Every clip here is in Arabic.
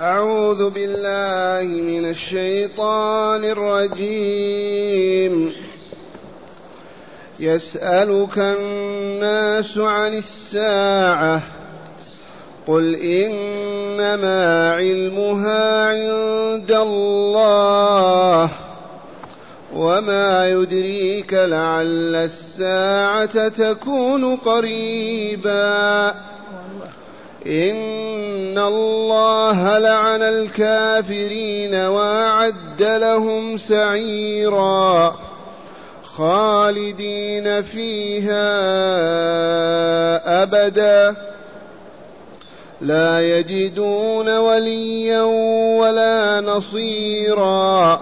أعوذ بالله من الشيطان الرجيم. يسألك الناس عن الساعة. قل إنما علمها عند الله. وما يدريك لعل الساعة تكون قريبا. إن الله لعن الكافرين وأعد لهم سعيرا خالدين فيها أبدا لا يجدون وليا ولا نصيرا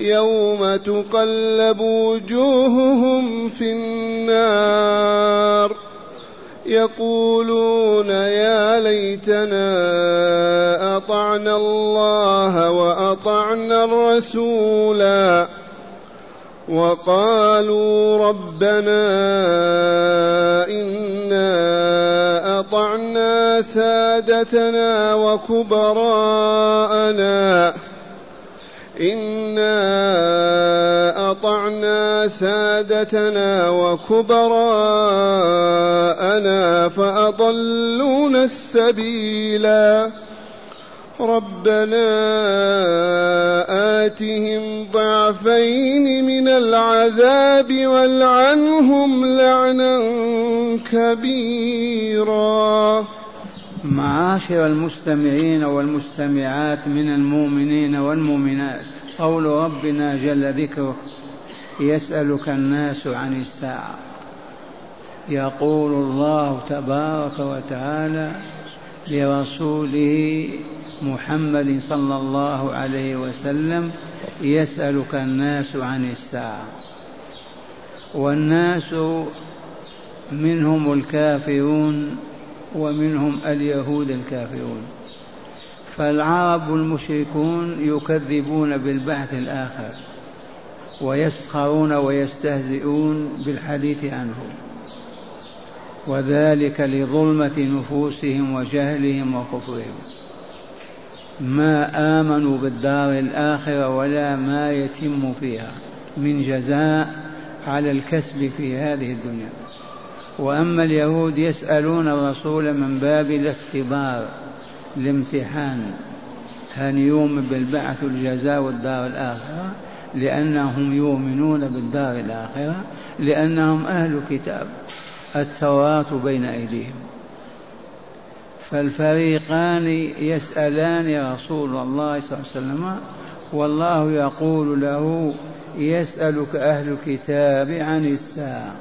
يوم تقلب وجوههم في النار يقولون يا ليتنا أطعنا الله وأطعنا الرسولا وقالوا ربنا إنا أطعنا سادتنا وكبراءنا إنا أطعنا سادتنا وكبراءنا فأضلونا السبيلا ربنا آتهم ضعفين من العذاب والعنهم لعنا كبيرا معاشر المستمعين والمستمعات من المؤمنين والمؤمنات. قول ربنا جل ذكره يسألك الناس عن الساعة. يقول الله تبارك وتعالى لرسوله محمد صلى الله عليه وسلم يسألك الناس عن الساعة. والناس منهم الكافرون ومنهم اليهود الكافرون. فالعرب المشركون يكذبون بالبعث الآخر ويسخرون ويستهزئون بالحديث عنه وذلك لظلمة نفوسهم وجهلهم وكفرهم. ما آمنوا بالدار الآخرة ولا ما يتم فيها من جزاء على الكسب في هذه الدنيا. وأما اليهود يسألون الرسول من باب الاختبار الامتحان هل يؤمن بالبعث والجزاء والدار الآخرة؟ لأنهم يؤمنون بالدار الآخرة لأنهم أهل كتاب التوراة بين أيديهم. فالفريقان يسألان رسول الله صلى الله عليه وسلم والله يقول له يسألك أهل الكتاب عن الساعة.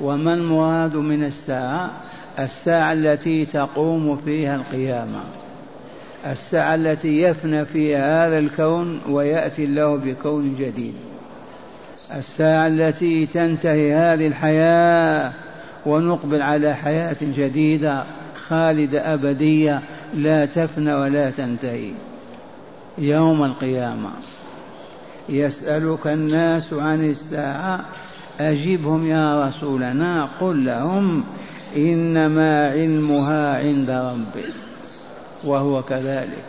وما المراد من الساعة؟ الساعة التي تقوم فيها القيامة. الساعة التي يفنى فيها هذا الكون ويأتي الله بكون جديد. الساعة التي تنتهي هذه الحياة ونقبل على حياة جديدة خالدة أبدية لا تفنى ولا تنتهي. يوم القيامة. يسألك الناس عن الساعة أجبهم يا رسولنا. قل لهم إنما علمها عند ربي وهو كذلك.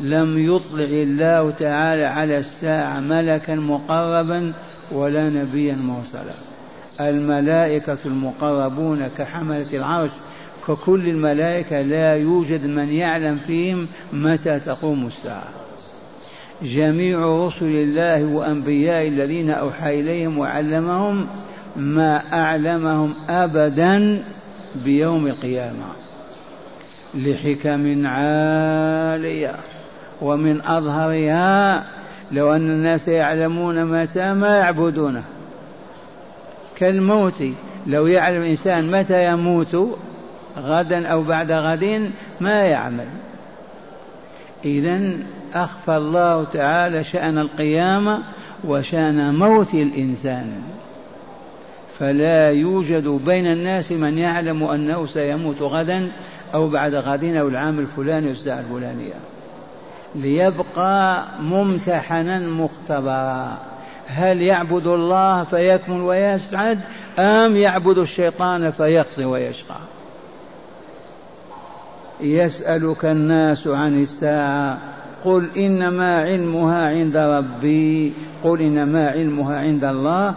لم يطلع الله تعالى على الساعة ملكا مقربا ولا نبيا مرسلا. الملائكة المقربون كحملة العرش ككل الملائكة لا يوجد من يعلم فيهم متى تقوم الساعة. جميع رسل الله وأنبياء الذين أوحى إليهم وعلمهم ما أعلمهم أبدا بيوم القيامة. لحكم عالية ومن أظهرها لو أن الناس يعلمون متى ما يعبدونه. كالموت لو يعلم الإنسان متى يموت غدا أو بعد غد ما يعمل. إذا أخفى الله تعالى شأن القيامة وشأن موت الإنسان. فلا يوجد بين الناس من يعلم أنه سيموت غدا أو بعد غد أو العام الفلاني والساعة الفلانية. ليبقى ممتحنا مختبرا. هل يعبد الله فيكمل ويسعد أم يعبد الشيطان فيخزي ويشقى؟ يسألك الناس عن الساعة. قل إنما علمها عند ربي. قل إنما علمها عند الله.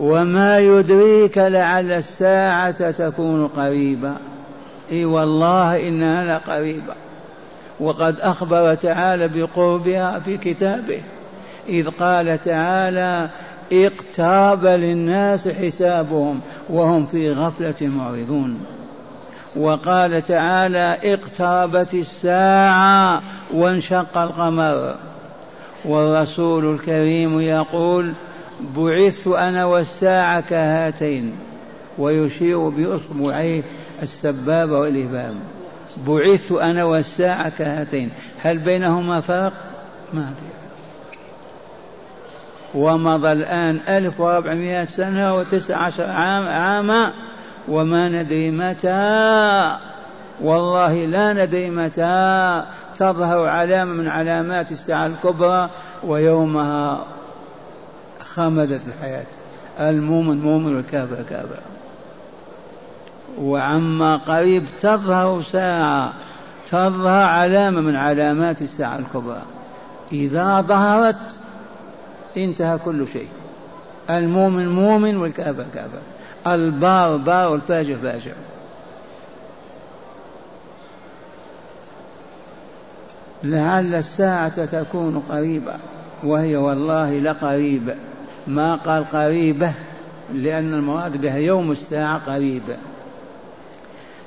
وما يدريك لعل الساعة تكون قريبة إي والله إنها لقريبة. وقد أخبر تعالى بقربها في كتابه. إذ قال تعالى اقترب للناس حسابهم وهم في غفلة معرضون. وقال تعالى اقتربت الساعة وانشق القمر. والرسول الكريم يقول بعثت أنا والساعة كهاتين ويشير باصبعيه السبابة والإبهام. بعثت أنا والساعة كهاتين. هل بينهما فرق؟ ما في. ومضى الآن ألف وأربعمائة سنة وتسع عشر عام عاما وما ندري متى. والله لا ندري متى. تظهر علامة من علامات الساعة الكبرى ويومها خمدت الحياة. المؤمن مؤمن والكافر كافر. وعما قريب تظهر ساعة. تظهر علامة من علامات الساعة الكبرى. إذا ظهرت انتهى كل شيء. المؤمن مؤمن والكافر كافر. البار بار والفاجر فاجر. لعل الساعة تكون قريبة وهي والله لقريبة ما قال قريبة؟ لأن المراد بها يوم الساعة قريبة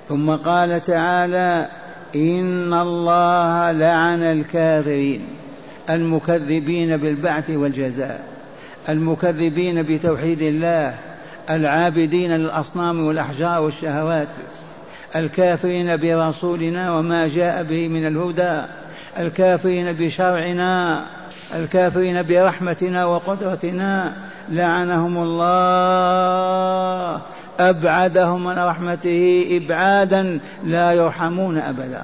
ثم قال تعالى إن الله لعن الكافرين المكذبين بالبعث والجزاء المكذبين بتوحيد الله العابدين للأصنام والأحجار والشهوات الكافرين برسولنا وما جاء به من الهدى الكافرين بشرعنا الكافرين برحمتنا وقدرتنا لعنهم الله أبعدهم من رحمته إبعادا لا يرحمون أبدا.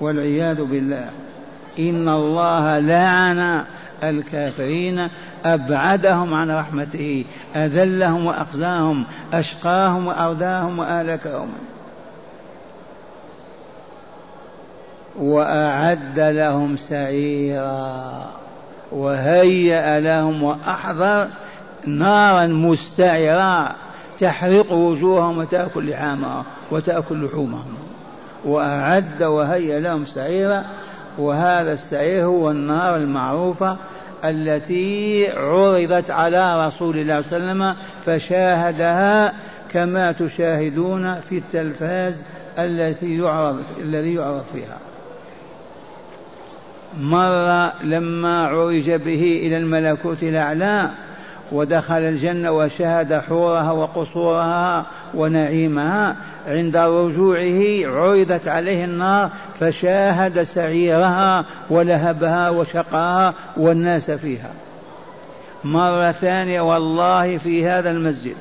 والعياذ بالله إن الله لعن الكافرين أبعدهم عن رحمته أذلهم وأخزاهم أشقاهم وأرداهم وأهلكهم وأعد لهم سعيرا وهيأ لهم وأحضر نارا مستعرا تحرق وجوههم وتأكل لحامهم وتأكل لحومهم. وأعد وهيأ لهم سعيرا وهذا السعير هو النار المعروفة التي عرضت على رسول الله صلى الله عليه وسلم فشاهدها كما تشاهدون في التلفاز التي يعرض الذي يعرض فيها. مرة لما عرج به إلى الملكوت الأعلى ودخل الجنة وشهد حورها وقصورها ونعيمها عند رجوعه عرضت عليه النار فشاهد سعيرها ولهبها وشقاها والناس فيها. مرة ثانية والله في هذا المسجد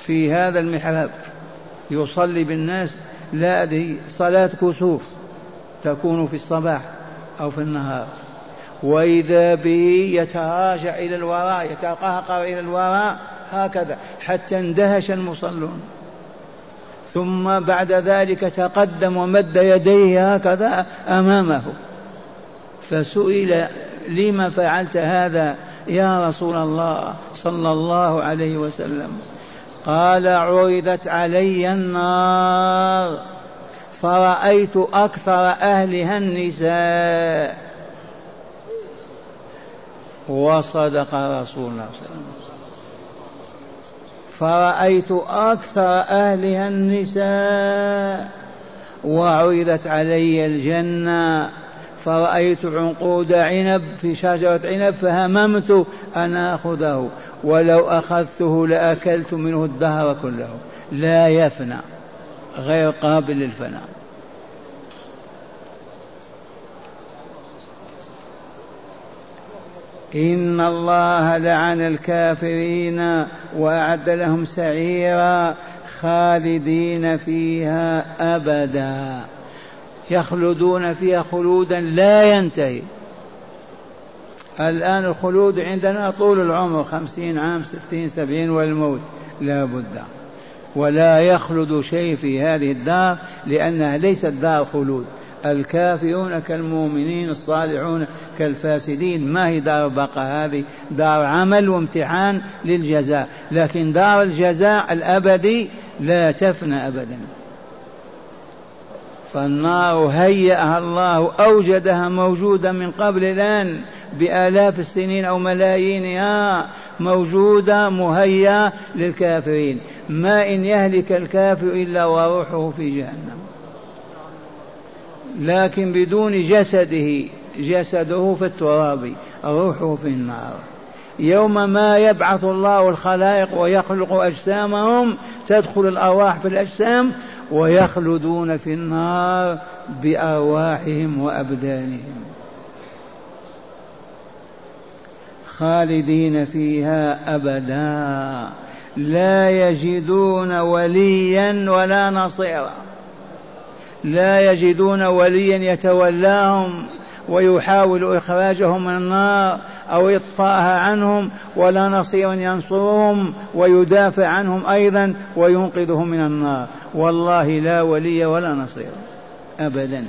في هذا المحراب يصلي بالناس لا أدري صلاة كسوف تكون في الصباح أو في النهار. وإذا به يتراجع إلى الوراء يتقهقر إلى الوراء هكذا حتى اندهش المصلون. ثم بعد ذلك تقدم ومد يديه هكذا أمامه. فسئل لما فعلت هذا يا رسول الله صلى الله عليه وسلم؟ قال عرضت علي النار فرأيت أكثر أهلها النساء. وصدق رسول الله صلى الله عليه وسلم. فرأيت أكثر أهلها النساء وعرضت علي الجنة. فرأيت عنقود عنب في شجرة عنب فهممت أن آخذه ولو أخذته لأكلت منه الدهر كله. لا يفنى غير قابل للفناء. إن الله لعن الكافرين وأعد لهم سعيرا خالدين فيها أبدا. يخلدون فيها خلودا لا ينتهي. الآن الخلود عندنا طول العمر خمسين عام ستين سبعين والموت. لا بد. ولا يخلد شيء في هذه الدار لأنها ليست دار خلود. الكافرون كالمؤمنين الصالحون كالفاسدين. ما هي دار بقاء هذه؟ دار عمل وامتحان للجزاء. لكن دار الجزاء الأبدي لا تفنى أبدا. فالنار هيأها الله أوجدها موجودة من قبل الآن بآلاف السنين أو ملايينها موجودة مهيئة للكافرين. ما إن يهلك الكافر إلا وروحه في جهنم. لكن بدون جسده جسده في التراب روحه في النار. يوم ما يبعث الله الخلائق ويخلق أجسامهم تدخل الأرواح في الأجسام ويخلدون في النار بأرواحهم وأبدانهم. خالدين فيها أبدا. لا يجدون وليا ولا نصيرا. لا يجدون وليا يتولاهم ويحاول إخراجهم من النار أو إطفاءها عنهم ولا نصيرا ينصرهم ويدافع عنهم أيضا وينقذهم من النار. والله لا ولي ولا نصير. أبدا.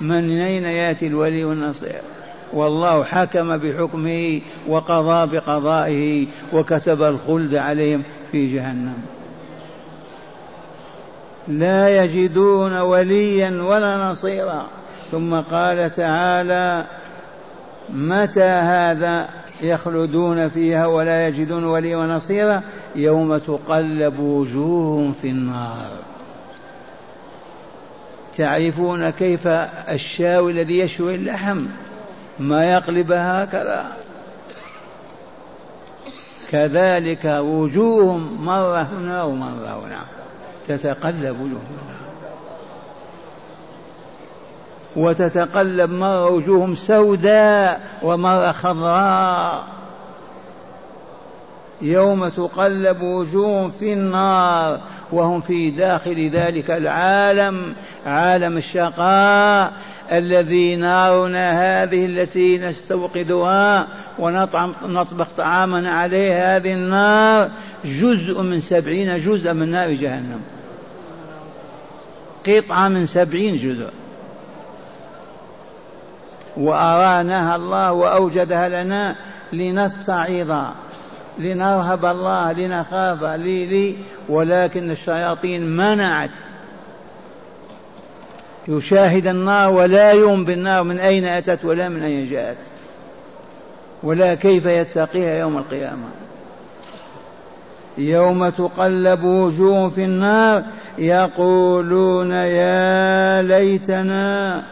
من أين يأتي الولي والنصير؟ والله حكم بحكمه وقضى بقضائه وكتب الخلد عليهم في جهنم. لا يجدون وليا ولا نصيرا. ثم قال تعالى متى هذا يخلدون فيها ولا يجدون وليا ونصيرا؟ يوم تقلب وجوههم في النار. تعرفون كيف الشاوي الذي يشوي اللحم؟ ما يقلب هكذا. كذلك وجوههم مرة هنا ومرة هنا. تتقلب وجوههم وتتقلب مرة وجوههم سوداء ومرة خضراء. يوم تقلب وجوههم في النار وهم في داخل ذلك العالم عالم الشقاء الذي نارنا هذه التي نستوقدها ونطعم نطبخ طعامنا عليه هذه النار. جزء من سبعين جزء من نار جهنم. قطعة من سبعين جزء. وأراناها الله وأوجدها لنا لنتعظ لنرهب الله لنخاف لي لي ولكن الشياطين منعت. يشاهد النار ولا يوم بالنار من أين أتت ولا من أين جاءت. ولا كيف يتقيها يوم القيامة. يوم تقلب وجوه في النار يقولون يا ليتنا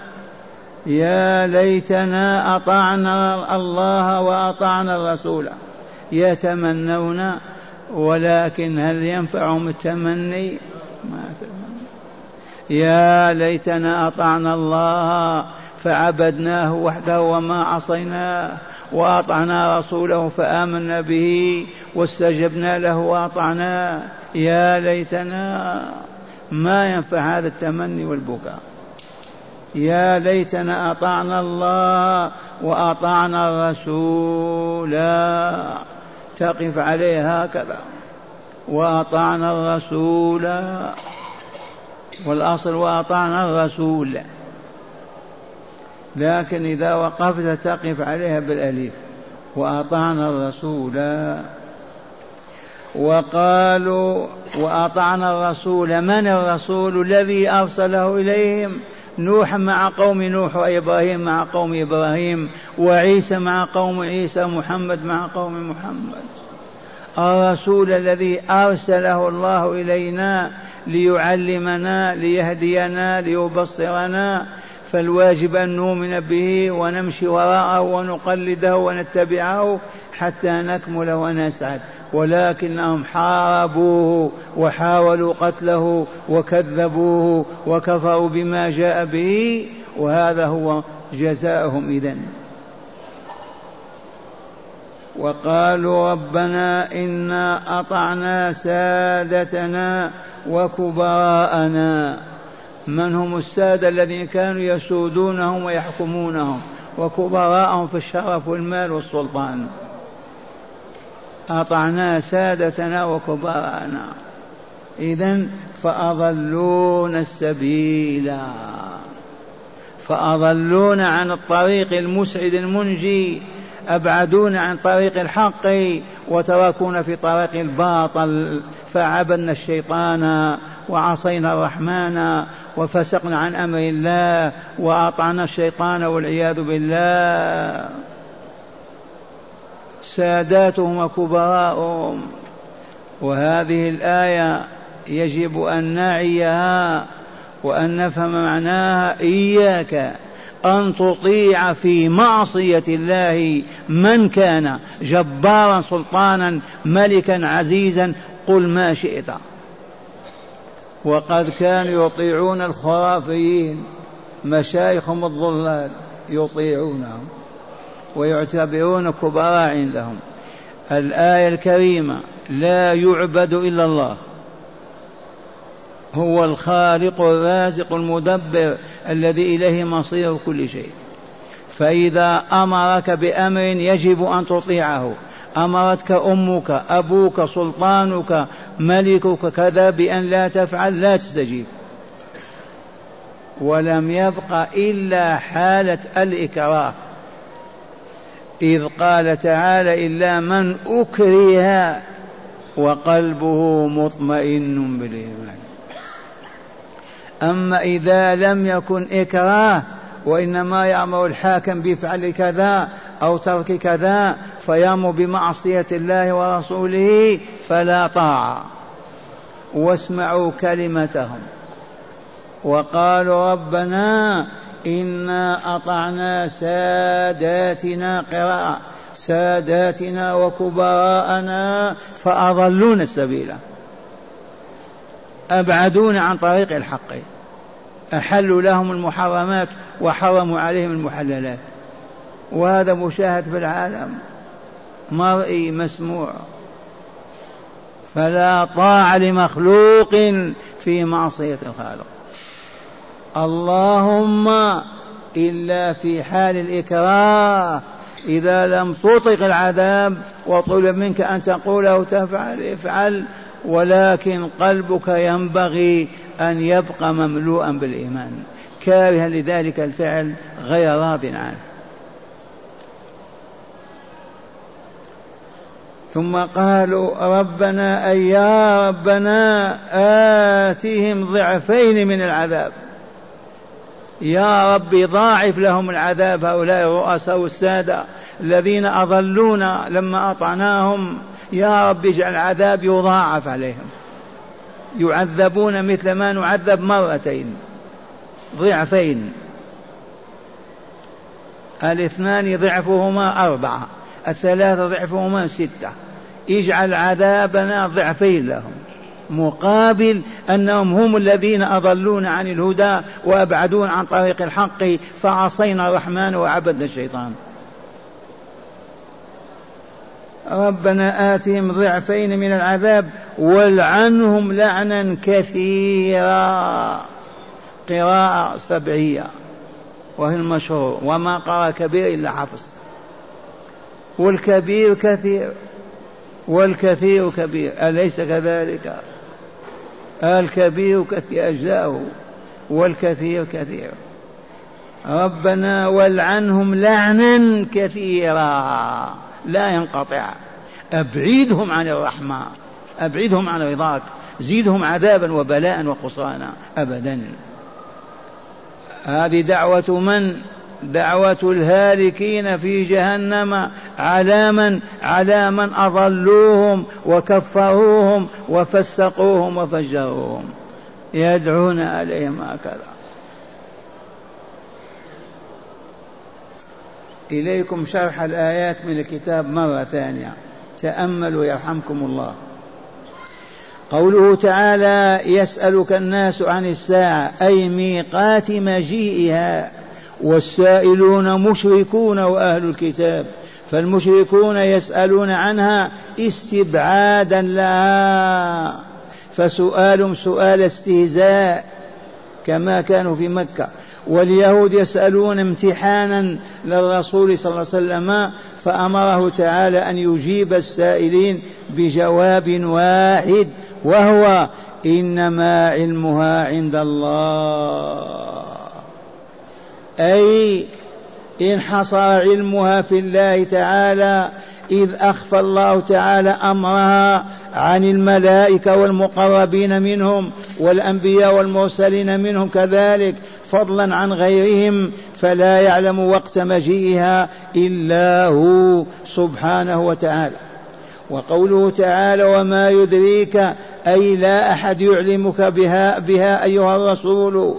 يا ليتنا أطعنا الله وأطعنا الرسول. يتمنون ولكن هل ينفعهم التمني؟ ما يا ليتنا أطعنا الله فعبدناه وحده وما عصيناه. وأطعنا رسوله فآمنا به واستجبنا له وأطعناه يا ليتنا ما ينفع هذا التمني والبكاء. يا ليتنا أطعنا الله وأطعنا الرسول. تقف عليه هكذا. وأطعنا الرسول. والأصل وأطعنا الرسول. لكن إذا وقفت تقف عليها بالأليف. وأطعنا الرسول. وقالوا وأطعنا الرسول. من الرسول الذي أرسله إليهم؟ نوح مع قوم نوح وإبراهيم مع قوم إبراهيم. وعيسى مع قوم عيسى. محمد مع قوم محمد. الرسول الذي أرسله الله إلينا ليعلمنا ليهدينا ليبصرنا فالواجب أن نؤمن به ونمشي وراءه ونقلده ونتبعه حتى نكمل ونسعد. ولكنهم حاربوه وحاولوا قتله وكذبوه وكفروا بما جاء به وهذا هو جزاؤهم إذن. وقالوا ربنا إنا أطعنا سادتنا وكبراءنا. من هم السادة الذين كانوا يسودونهم ويحكمونهم وكبراءهم في الشرف والمال والسلطان. أطعنا سادتنا وكبراءنا. إذا فأضلون السبيل. فأضلون عن الطريق المسعد المنجي. أبعدون عن طريق الحق. وتركونا في طريق الباطل. فعبدنا الشيطان وعصينا الرحمن. وفسقنا عن أمر الله وأطعنا الشيطان والعياذ بالله. ساداتهم وكبراءهم. وهذه الآية يجب أن نعيها وأن نفهم معناها إياك أن تطيع في معصية الله من كان جبارا سلطانا ملكا عزيزا قل ما شئت. وقد كانوا يطيعون الخرافيين مشايخهم الضلال يطيعونهم ويعتبرون كبراء عندهم الآية الكريمة لا يعبد إلا الله. هو الخالق الرازق المدبر الذي إليه مصير كل شيء. فإذا أمرك بأمر يجب أن تطيعه. أمرتك أمك أبوك سلطانك ملكك كذا بأن لا تفعل لا تستجيب. ولم يبق إلا حالة الإكراه. إذ قال تعالى إلا من أكره وقلبه مطمئن بالإيمان. أما إذا لم يكن إكراه وإنما يأمر الحاكم بفعل كذا أو ترك كذا فيأمر بمعصية الله ورسوله فلا طاعة. واسمعوا كلمتهم. وقالوا ربنا إنا أطعنا ساداتنا قراءة ساداتنا وكبراءنا فأضلون السبيل. أبعدون عن طريق الحق. أحلوا لهم المحرمات وحرموا عليهم المحللات. وهذا مشاهد في العالم مرئي مسموع. فلا طاعة لمخلوق في معصية الخالق. اللهم إلا في حال الإكراه إذا لم تطق العذاب وطلب منك أن تقول أو تفعل افعل ولكن قلبك ينبغي أن يبقى مملوءا بالإيمان. كارها لذلك الفعل غير راض عنه. ثم قالوا ربنا أي يا ربنا آتهم ضعفين من العذاب. يا رب ضاعف لهم العذاب هؤلاء الرؤساء السادة الذين أضلونا لما أطعناهم. يا رب اجعل العذاب يضاعف عليهم. يعذبون مثل ما نعذب مرتين. ضعفين. الاثنان ضعفهما أربعة. الثلاثة ضعفهما ستة. اجعل عذابنا ضعفين لهم مقابل أنهم هم الذين أضلون عن الهدى وأبعدون عن طريق الحق فعصينا الرحمن وعبدنا الشيطان. ربنا آتهم ضعفين من العذاب والعنهم لعنا كثيرا. قراءة سبعية وهي المشهور وما قرأ كبير إلا حفظ والكبير كثير. والكثير كبير. أليس كذلك؟ الكبير كثير أجزاؤه. والكثير كثير. ربنا والعنهم لعنا كثيرا. لا ينقطع. أبعدهم عن الرحمة. أبعدهم عن رضاك زيدهم عذابا وبلاء وخسرانا. أبدا. هذه دعوة من دعوة الهالكين في جهنم على من على من أضلوهم وكفروهم وفسقوهم وفجروهم. يدعون عليهم هكذا. إليكم شرح الآيات من الكتاب مرة ثانية. تأملوا يرحمكم الله. قوله تعالى يسألك الناس عن الساعة أي ميقات مجيئها. والسائلون مشركون وأهل الكتاب فالمشركون يسألون عنها استبعادا لها فسؤالهم سؤال استهزاء كما كانوا في مكة. واليهود يسألون امتحانا للرسول صلى الله عليه وسلم فأمره تعالى أن يجيب السائلين بجواب واحد وهو إنما علمها عند الله. أي انحصر علمها في الله تعالى إذ أخفى الله تعالى أمرها عن الملائكة والمقربين منهم والأنبياء والمرسلين منهم كذلك فضلا عن غيرهم فلا يعلم وقت مجيئها إلا هو سبحانه وتعالى. وقوله تعالى وما يدريك أي لا أحد يعلمك بها, بها أيها الرسول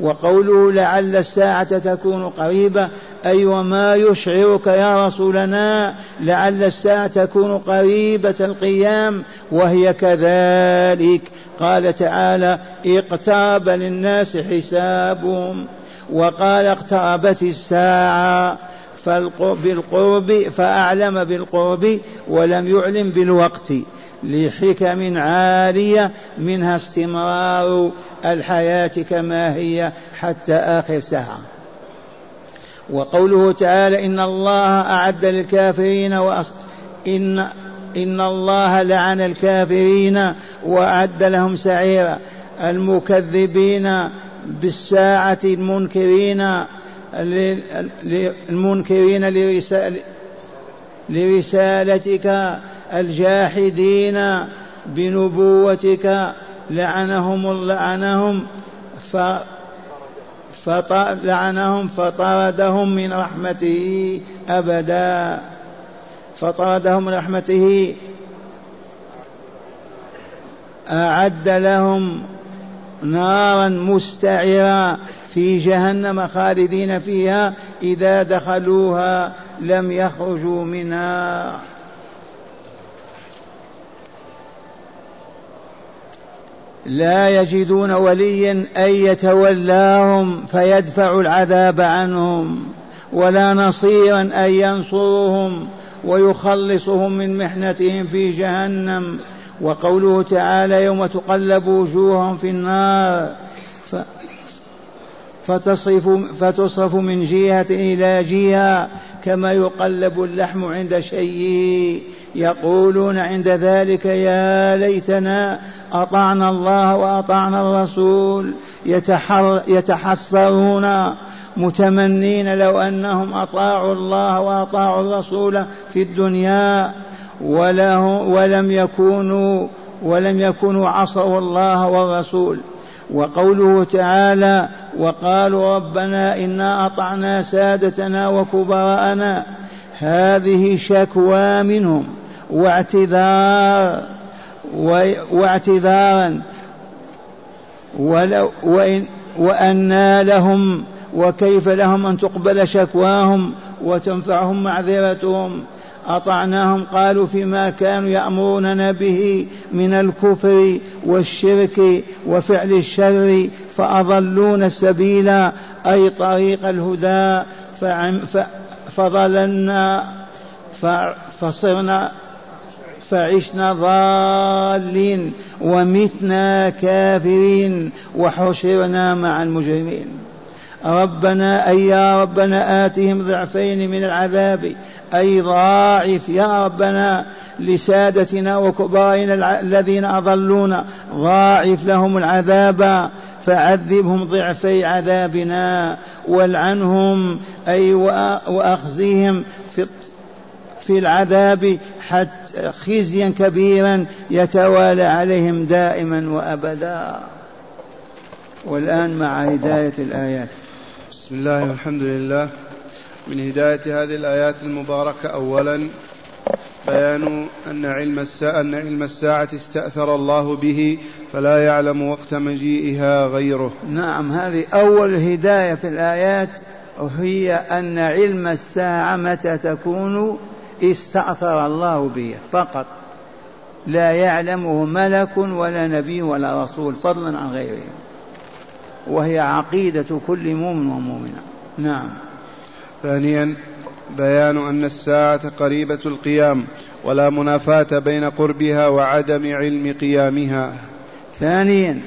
وقوله لعل الساعة تكون قريبة أي وما يشعرك يا رسولنا لعل الساعة تكون قريبة القيام وهي كذلك. قال تعالى اقترب للناس حسابهم. وقال اقتربت الساعة بالقرب فأعلم بالقرب ولم يعلم بالوقت. لحكم عالية منها استمرار الحياة كما هي حتى آخر ساعة. وقوله تعالى إن الله أعد للكافرين وأص... إن إن الله لعن الكافرين وأعد لهم سعيرا. المكذبين بالساعة المنكرين المنكرين لرسالتك الجاحدين بنبوتك لعنهم لعنهم ف لعنهم فطردهم من رحمته أبدا. فطردهم من رحمته. أعد لهم نارا مستعرا في جهنم خالدين فيها إذا دخلوها لم يخرجوا منها. لا يجدون وليا أن يتولاهم فيدفع العذاب عنهم ولا نصيرا أن ينصرهم ويخلصهم من محنتهم في جهنم. وقوله تعالى يوم تقلب وجوههم في النار فتصرف, فتصرف من جهة إلى جهة كما يقلب اللحم عند شيء يقولون عند ذلك يا ليتنا أطعنا الله وأطعنا الرسول. يتحر يتحسرون متمنين لو أنهم أطاعوا الله وأطاعوا الرسول في الدنيا وله ولم يكونوا ولم يكونوا عصوا الله والرسول. وقوله تعالى وقالوا ربنا إنا أطعنا سادتنا وكبراءنا. هذه شكوى منهم واعتذار. واعتذارا. ولو وإن وأنى لهم وكيف لهم أن تقبل شكواهم وتنفعهم معذرتهم. أطعناهم قالوا فيما كانوا يأمروننا به من الكفر والشرك وفعل الشر فأضلون السبيل أي طريق الهدى. فضللنا فصرنا فعشنا ضالين ومتنا كافرين وحشرنا مع المجرمين. ربنا أي يا ربنا آتهم ضعفين من العذاب أي ضاعف يا ربنا لسادتنا وكبارنا الذين أضلونا ضاعف لهم العذاب فعذبهم ضعفي عذابنا والعنهم أي وأخزيهم في في العذاب حتى خزيا كبيرا يتوالى عليهم دائما وأبدا. والآن مع هداية الآيات. بسم الله والحمد لله. من هداية هذه الآيات المباركة اولا بيان أن علم الساعة أن علم الساعة استأثر الله به فلا يعلم وقت مجيئها غيره. نعم هذه أول هداية في الآيات هي أن علم الساعة متى تكون استأثر الله به فقط. لا يعلمه ملك ولا نبي ولا رسول فضلا عن غيره وهي عقيدة كل مؤمن ومؤمنة. نعم. ثانيا بيان أن الساعة قريبة القيام ولا منافاة بين قربها وعدم علم قيامها. ثانيا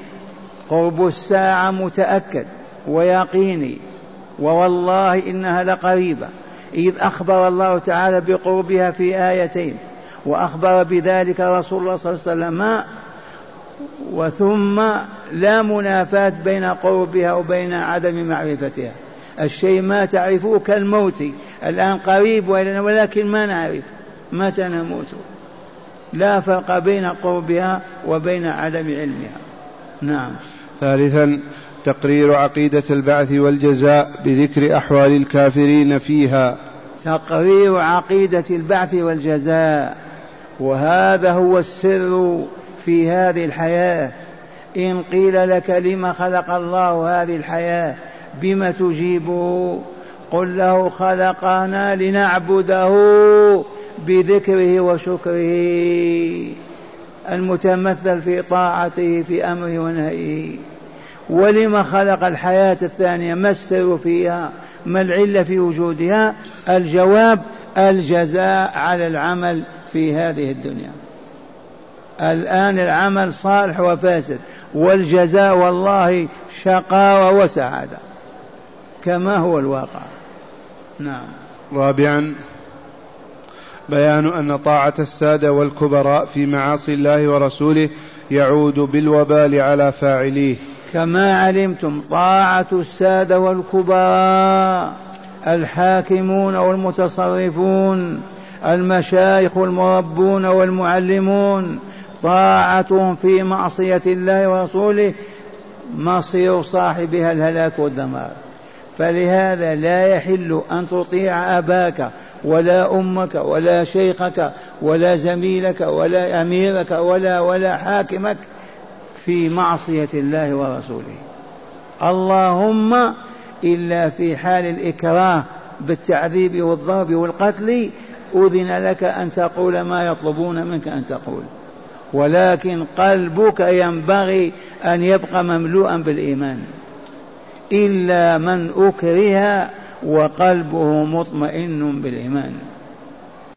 قرب الساعة متأكد ويقيني ووالله إنها لقريبة. إذ أخبر الله تعالى بقربها في آيتين وأخبر بذلك رسول الله صلى الله عليه وسلم وثم لا منافاة بين قربها وبين عدم معرفتها. الشيء ما تعرفه كالموت الآن قريب ولكن ما نعرف متى نموت. لا فرق بين قربها وبين عدم علمها. نعم. ثالثا تقرير عقيدة البعث والجزاء بذكر أحوال الكافرين فيها. تقرير عقيدة البعث والجزاء وهذا هو السر في هذه الحياة. إن قيل لك لما خلق الله هذه الحياة بما تجيب؟ قل له خلقنا لنعبده بذكره وشكره المتمثل في طاعته في أمره ونهيه. ولما خلق الحياة الثانية ما السر فيها؟ ما العلة في وجودها؟ الجواب الجزاء على العمل في هذه الدنيا. الآن العمل صالح وفاسد والجزاء والله شقاوة وسعادة كما هو الواقع. نعم. رابعا بيان أن طاعة السادة والكبراء في معاصي الله ورسوله يعود بالوبال على فاعليه. كما علمتم طاعة السادة والكبراء الحاكمون والمتصرفون المشايخ المربون والمعلمون طاعتهم في معصية الله ورسوله مصير صاحبها الهلاك والدمار. فلهذا لا يحل أن تطيع أباك ولا أمك ولا شيخك ولا زميلك ولا أميرك ولا ولا حاكمك في معصية الله ورسوله. اللهم إلا في حال الإكراه بالتعذيب والضرب والقتل أذن لك أن تقول ما يطلبون منك أن تقول. ولكن قلبك ينبغي أن يبقى مملوءا بالإيمان. إلا من أكره وقلبه مطمئن بالإيمان.